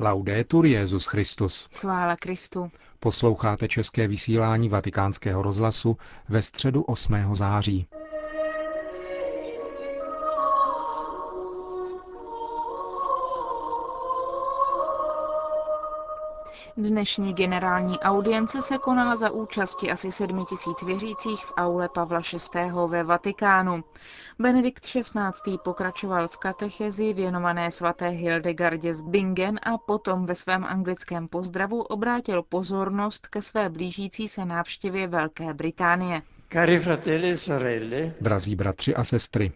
Laudetur Jezus Christus. Chvála Kristu. Posloucháte české vysílání Vatikánského rozhlasu ve středu 8. září. Dnešní generální audience se konala za účasti asi sedmi tisíc věřících v aule Pavla VI. ve Vatikánu. Benedikt XVI. pokračoval v katechezi věnované svaté Hildegardě z Bingen a potom ve svém anglickém pozdravu obrátil pozornost ke své blížící se návštěvě Velké Británie. Cari fratelli e sorelle, Drazí bratři a sestry,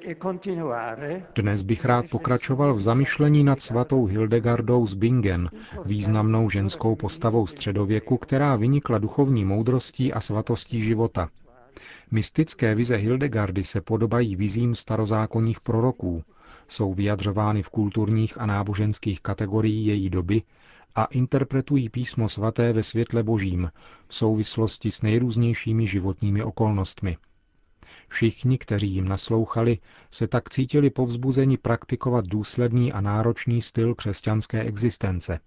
e dnes bych rád pokračoval v zamyšlení nad svatou Hildegardou z Bingen, významnou ženskou postavou středověku, která vynikla duchovní moudrostí a svatostí života. Mystické vize Hildegardy se podobají vizím starozákonních proroků, jsou vyjadřovány v kulturních a náboženských kategorií její doby a interpretují písmo svaté ve světle božím v souvislosti s nejrůznějšími životními okolnostmi. Všichni, kteří jim naslouchali, se tak cítili povzbuzeni praktikovat důsledný a náročný styl křesťanské existence.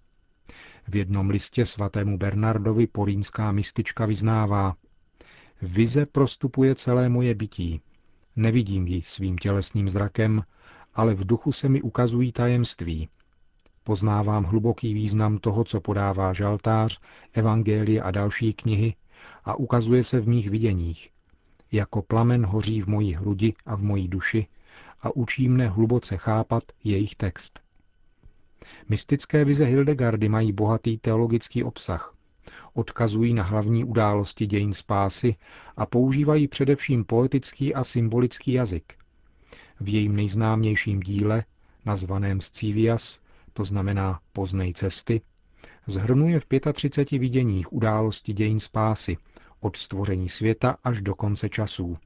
V jednom listě svatému Bernardovi porínská mistička vyznává Vize prostupuje celé moje bytí. Nevidím ji svým tělesným zrakem, ale v duchu se mi ukazují tajemství, Poznávám hluboký význam toho, co podává žaltář, evangelie a další knihy a ukazuje se v mých viděních. Jako plamen hoří v mojí hrudi a v mojí duši a učí mne hluboce chápat jejich text. Mystické vize Hildegardy mají bohatý teologický obsah. Odkazují na hlavní události dějin spásy a používají především poetický a symbolický jazyk. V jejím nejznámějším díle, nazvaném Scivias, to znamená poznej cesty, zhrnuje v 35 viděních události dějin spásy, od stvoření světa až do konce časů.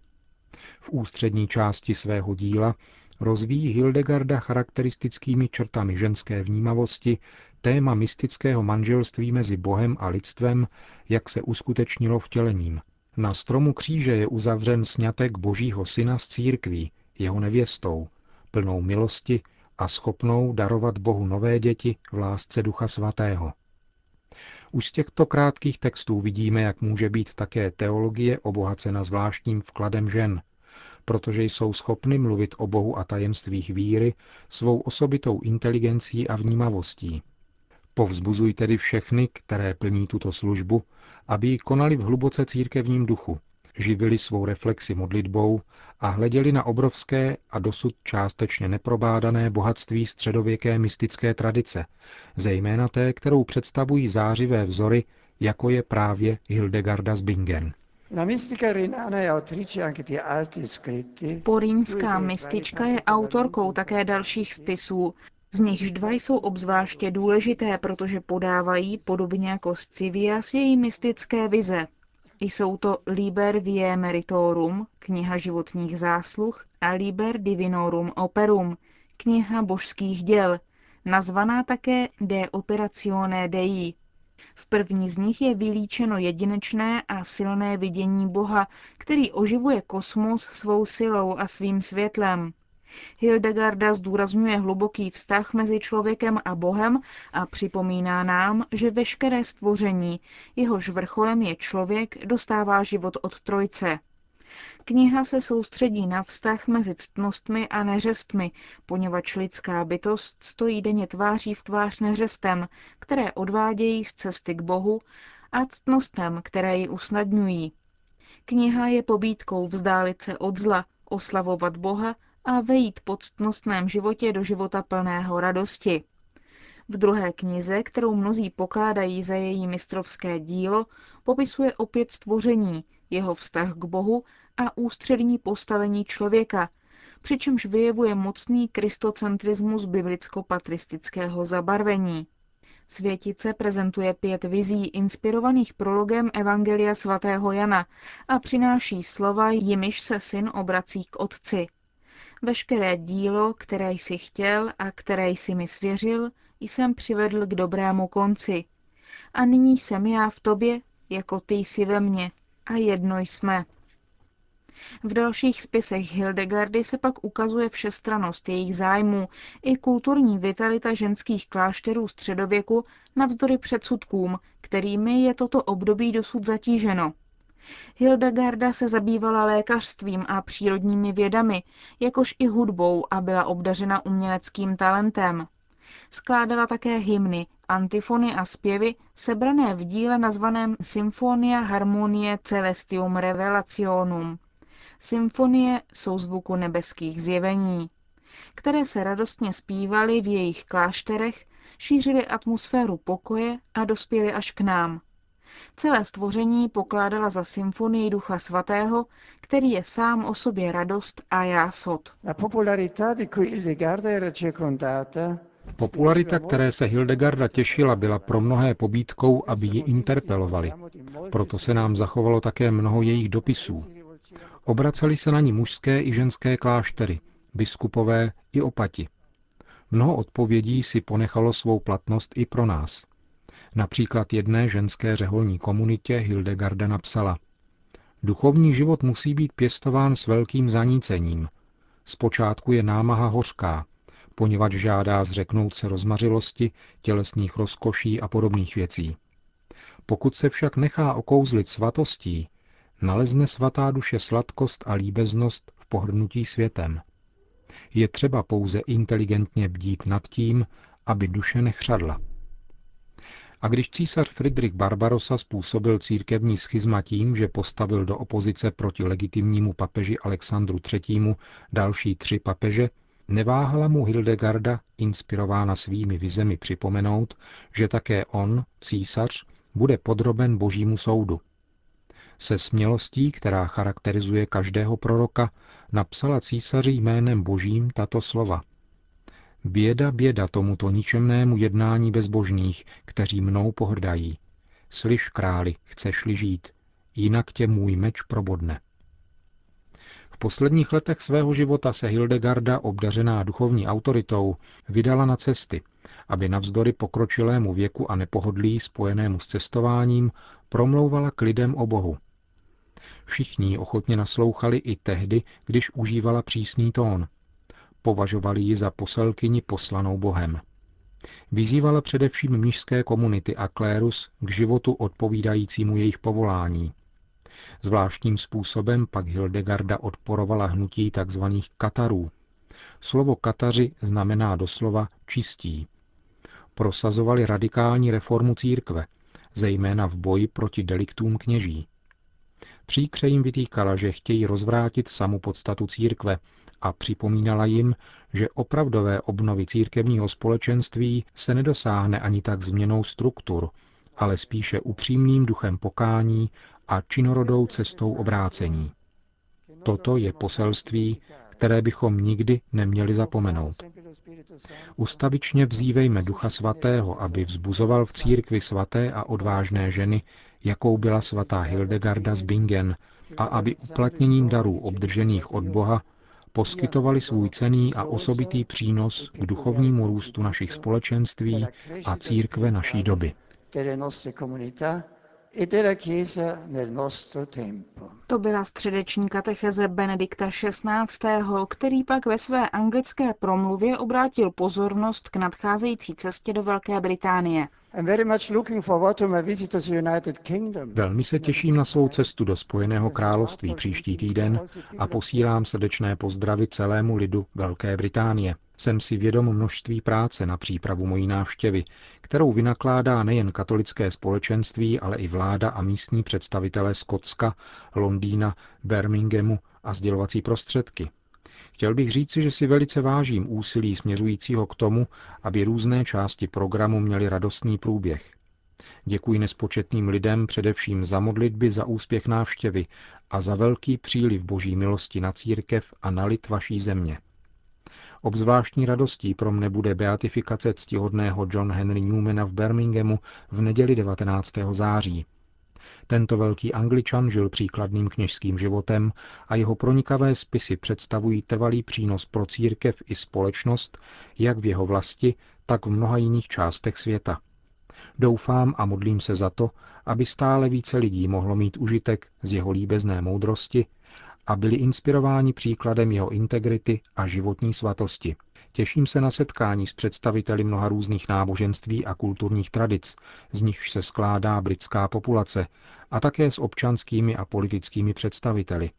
V ústřední části svého díla rozvíjí Hildegarda charakteristickými črtami ženské vnímavosti téma mystického manželství mezi Bohem a lidstvem, jak se uskutečnilo vtělením. Na stromu kříže je uzavřen snětek Božího syna z církví, jeho nevěstou, plnou milosti, a schopnou darovat Bohu nové děti v lásce Ducha Svatého. Už z těchto krátkých textů vidíme, jak může být také teologie obohacena zvláštním vkladem žen, protože jsou schopny mluvit o Bohu a tajemstvích víry svou osobitou inteligencí a vnímavostí. Povzbuzuj tedy všechny, které plní tuto službu, aby ji konali v hluboce církevním duchu, živili svou reflexi modlitbou a hleděli na obrovské a dosud částečně neprobádané bohatství středověké mystické tradice, zejména té, kterou představují zářivé vzory, jako je právě Hildegarda z Bingen. Porínská mystička je autorkou také dalších spisů, z nichž dva jsou obzvláště důležité, protože podávají, podobně jako Scivias, její mystické vize, jsou to Liber Vie Meritorum, kniha životních zásluh, a Liber Divinorum Operum, kniha božských děl, nazvaná také De Operatione Dei. V první z nich je vylíčeno jedinečné a silné vidění Boha, který oživuje kosmos svou silou a svým světlem. Hildegarda zdůrazňuje hluboký vztah mezi člověkem a Bohem a připomíná nám, že veškeré stvoření, jehož vrcholem je člověk, dostává život od Trojce. Kniha se soustředí na vztah mezi ctnostmi a neřestmi, poněvadž lidská bytost stojí denně tváří v tvář neřestem, které odvádějí z cesty k Bohu a ctnostem, které ji usnadňují. Kniha je pobídkou vzdálit se od zla, oslavovat Boha a vejít po ctnostném životě do života plného radosti. V druhé knize, kterou mnozí pokládají za její mistrovské dílo, popisuje opět stvoření, jeho vztah k Bohu a ústřední postavení člověka, přičemž vyjevuje mocný kristocentrismus biblicko-patristického zabarvení. Světice prezentuje pět vizí inspirovaných prologem Evangelia svatého Jana a přináší slova, jimiž se syn obrací k otci. Veškeré dílo, které jsi chtěl a které jsi mi svěřil, jsem přivedl k dobrému konci. A nyní jsem já v tobě, jako ty jsi ve mně, a jedno jsme. V dalších spisech Hildegardy se pak ukazuje všestranost jejich zájmů i kulturní vitalita ženských klášterů středověku navzdory předsudkům, kterými je toto období dosud zatíženo. Hildegarda se zabývala lékařstvím a přírodními vědami, jakož i hudbou a byla obdařena uměleckým talentem. Skládala také hymny, antifony a zpěvy sebrané v díle nazvaném Symphonia Harmonie Celestium Revelationum, symfonie souzvuku nebeských zjevení, které se radostně zpívaly v jejich klášterech, šířily atmosféru pokoje a dospěly až k nám. Celé stvoření pokládala za symfonii Ducha Svatého, který je sám o sobě radost a jásot. Popularita, které se Hildegarda těšila, byla pro mnohé pobídkou, aby ji interpelovali. Proto se nám zachovalo také mnoho jejich dopisů. Obraceli se na ní mužské i ženské kláštery, biskupové i opati. Mnoho odpovědí si ponechalo svou platnost i pro nás. Například jedné ženské řeholní komunitě Hildegarda napsala Duchovní život musí být pěstován s velkým zanícením. Zpočátku je námaha hořká, poněvadž žádá zřeknout se rozmařilosti, tělesných rozkoší a podobných věcí. Pokud se však nechá okouzlit svatostí, nalezne svatá duše sladkost a líbeznost v pohrnutí světem. Je třeba pouze inteligentně bdít nad tím, aby duše nechřadla. A když císař Friedrich Barbarossa způsobil církevní schizma tím, že postavil do opozice proti legitimnímu papeži Alexandru III. další tři papeže, neváhala mu Hildegarda, inspirována svými vizemi, připomenout, že také on, císař, bude podroben božímu soudu. Se smělostí, která charakterizuje každého proroka, napsala císaři jménem božím tato slova. Běda, běda tomuto ničemnému jednání bezbožných, kteří mnou pohrdají. Slyš, králi, chceš-li žít, jinak tě můj meč probodne. V posledních letech svého života se Hildegarda, obdařená duchovní autoritou, vydala na cesty, aby navzdory pokročilému věku a nepohodlí spojenému s cestováním promlouvala k lidem o Bohu. Všichni ochotně naslouchali i tehdy, když užívala přísný tón. Považovali ji za poselkyni poslanou Bohem. Vyzývala především mnižské komunity a klérus k životu odpovídajícímu jejich povolání. Zvláštním způsobem pak Hildegarda odporovala hnutí tzv. katarů. Slovo kataři znamená doslova čistí. Prosazovali radikální reformu církve, zejména v boji proti deliktům kněží. Příkře jim vytýkala, že chtějí rozvrátit samu podstatu církve a připomínala jim, že opravdové obnovy církevního společenství se nedosáhne ani tak změnou struktur, ale spíše upřímným duchem pokání a činorodou cestou obrácení. Toto je poselství, které bychom nikdy neměli zapomenout. Ustavičně vzívejme Ducha Svatého, aby vzbuzoval v církvi svaté a odvážné ženy, jakou byla svatá Hildegarda z Bingen, a aby uplatněním darů obdržených od Boha poskytovali svůj cený a osobitý přínos k duchovnímu růstu našich společenství a církve naší doby. To byla středeční katecheze Benedikta XVI., který pak ve své anglické promluvě obrátil pozornost k nadcházející cestě do Velké Británie. Velmi se těším na svou cestu do Spojeného království příští týden a posílám srdečné pozdravy celému lidu Velké Británie. Jsem si vědom množství práce na přípravu mojí návštěvy, kterou vynakládá nejen katolické společenství, ale i vláda a místní představitelé Skotska, Londýna, Birminghamu a sdělovací prostředky. Chtěl bych říci, že si velice vážím úsilí směřujícího k tomu, aby různé části programu měly radostný průběh. Děkuji nespočetným lidem především za modlitby za úspěch návštěvy a za velký příliv boží milosti na církev a na lid vaší země. Obzvláštní radostí pro mne bude beatifikace ctihodného John Henry Newmana v Birminghamu v neděli 19. září. Tento velký angličan žil příkladným kněžským životem a jeho pronikavé spisy představují trvalý přínos pro církev i společnost, jak v jeho vlasti, tak v mnoha jiných částech světa. Doufám a modlím se za to, aby stále více lidí mohlo mít užitek z jeho líbezné moudrosti a byli inspirováni příkladem jeho integrity a životní svatosti. Těším se na setkání s představiteli mnoha různých náboženství a kulturních tradic, z nichž se skládá britská populace, a také s občanskými a politickými představiteli.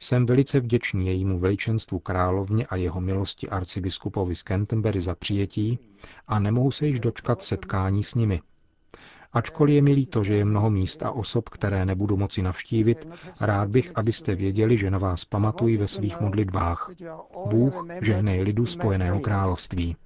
Jsem velice vděčný jejímu veličenstvu královně a jeho milosti arcibiskupovi z Canterbury za přijetí a nemohu se již dočkat setkání s nimi. Ačkoliv je mi líto, že je mnoho míst a osob, které nebudu moci navštívit, rád bych, abyste věděli, že na vás pamatuji ve svých modlitbách. Bůh žehnej lidu Spojeného království.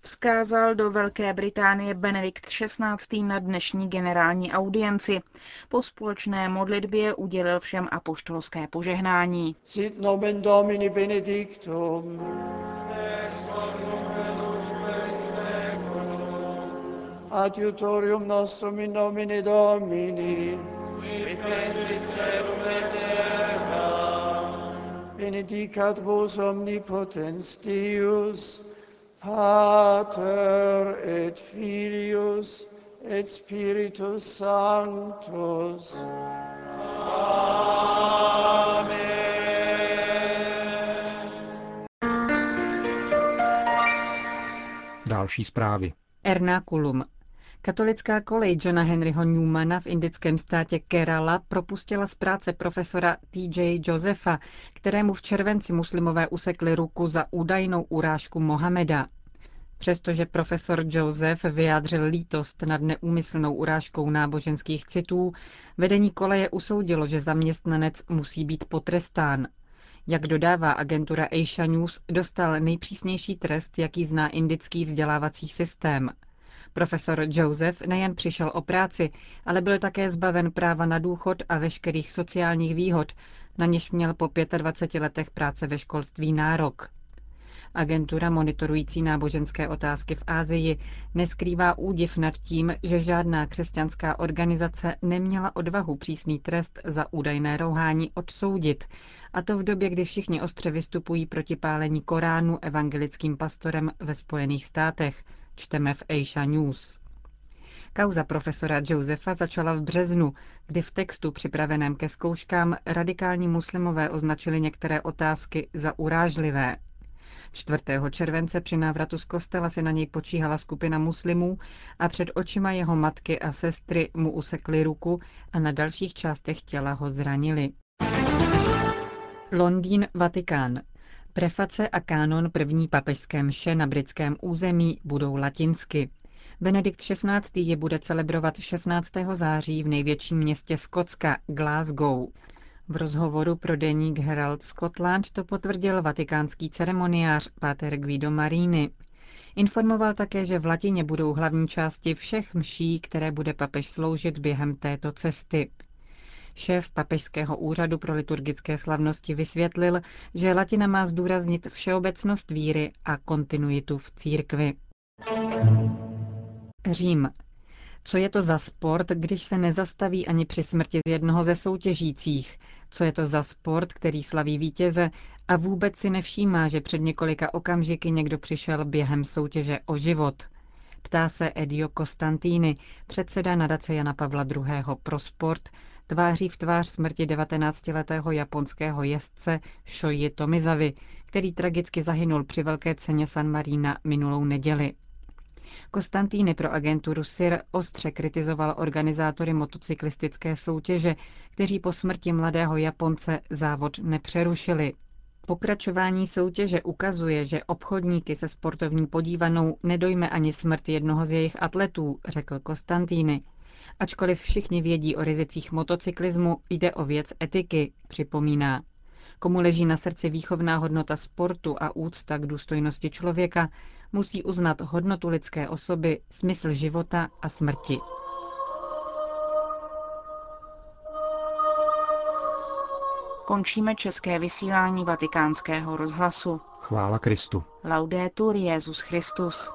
Vzkázal do Velké Británie Benedikt XVI. na dnešní generální audienci. Po společné modlitbě udělil všem apoštolské požehnání. Sit nomen Domini benedictum. Adiutorium nostrum in nomine Domini, qui fecit celum et terra, benedicat vos omnipotens Deus, Pater et Filius et Spiritus Sanctus. Amen. Další zprávy. Ernakulum. Katolická kolej Johna Henryho Newmana v indickém státě Kerala propustila z práce profesora T.J. Josefa, kterému v červenci muslimové usekli ruku za údajnou urážku Mohameda. Přestože profesor Joseph vyjádřil lítost nad neúmyslnou urážkou náboženských citů, vedení koleje usoudilo, že zaměstnanec musí být potrestán. Jak dodává agentura Asia News, dostal nejpřísnější trest, jaký zná indický vzdělávací systém. Profesor Joseph nejen přišel o práci, ale byl také zbaven práva na důchod a veškerých sociálních výhod, na něž měl po 25 letech práce ve školství nárok. Agentura monitorující náboženské otázky v Ázii neskrývá údiv nad tím, že žádná křesťanská organizace neměla odvahu přísný trest za údajné rouhání odsoudit, a to v době, kdy všichni ostře vystupují proti pálení Koránu evangelickým pastorem ve Spojených státech, čteme v Asia News. Kauza profesora Josefa začala v březnu, kdy v textu připraveném ke zkouškám radikální muslimové označili některé otázky za urážlivé. 4. července při návratu z kostela se na něj počíhala skupina muslimů a před očima jeho matky a sestry mu usekli ruku a na dalších částech těla ho zranili. Londýn, Vatikán. Preface a kánon první papežské mše na britském území budou latinsky. Benedikt XVI. je bude celebrovat 16. září v největším městě Skotska, Glasgow. V rozhovoru pro deník Herald Scotland to potvrdil vatikánský ceremoniář Pater Guido Marini. Informoval také, že v latině budou hlavní části všech mší, které bude papež sloužit během této cesty. Šéf Papežského úřadu pro liturgické slavnosti vysvětlil, že latina má zdůraznit všeobecnost víry a kontinuitu v církvi. Řím. Co je to za sport, když se nezastaví ani při smrti z jednoho ze soutěžících? Co je to za sport, který slaví vítěze a vůbec si nevšímá, že před několika okamžiky někdo přišel během soutěže o život? Ptá se Edio Costantini, předseda nadace Jana Pavla II. pro sport, tváří v tvář smrti 19-letého japonského jezdce Shoji Tomizavi, který tragicky zahynul při velké ceně San Marina minulou neděli. Konstantíny pro agenturu SIR ostře kritizoval organizátory motocyklistické soutěže, kteří po smrti mladého Japonce závod nepřerušili. Pokračování soutěže ukazuje, že obchodníky se sportovní podívanou nedojme ani smrt jednoho z jejich atletů, řekl Konstantíny. Ačkoliv všichni vědí o rizicích motocyklismu, jde o věc etiky, připomíná. Komu leží na srdci výchovná hodnota sportu a úcta k důstojnosti člověka, musí uznat hodnotu lidské osoby, smysl života a smrti. Končíme české vysílání vatikánského rozhlasu. Chvála Kristu. Laudetur Jezus Christus.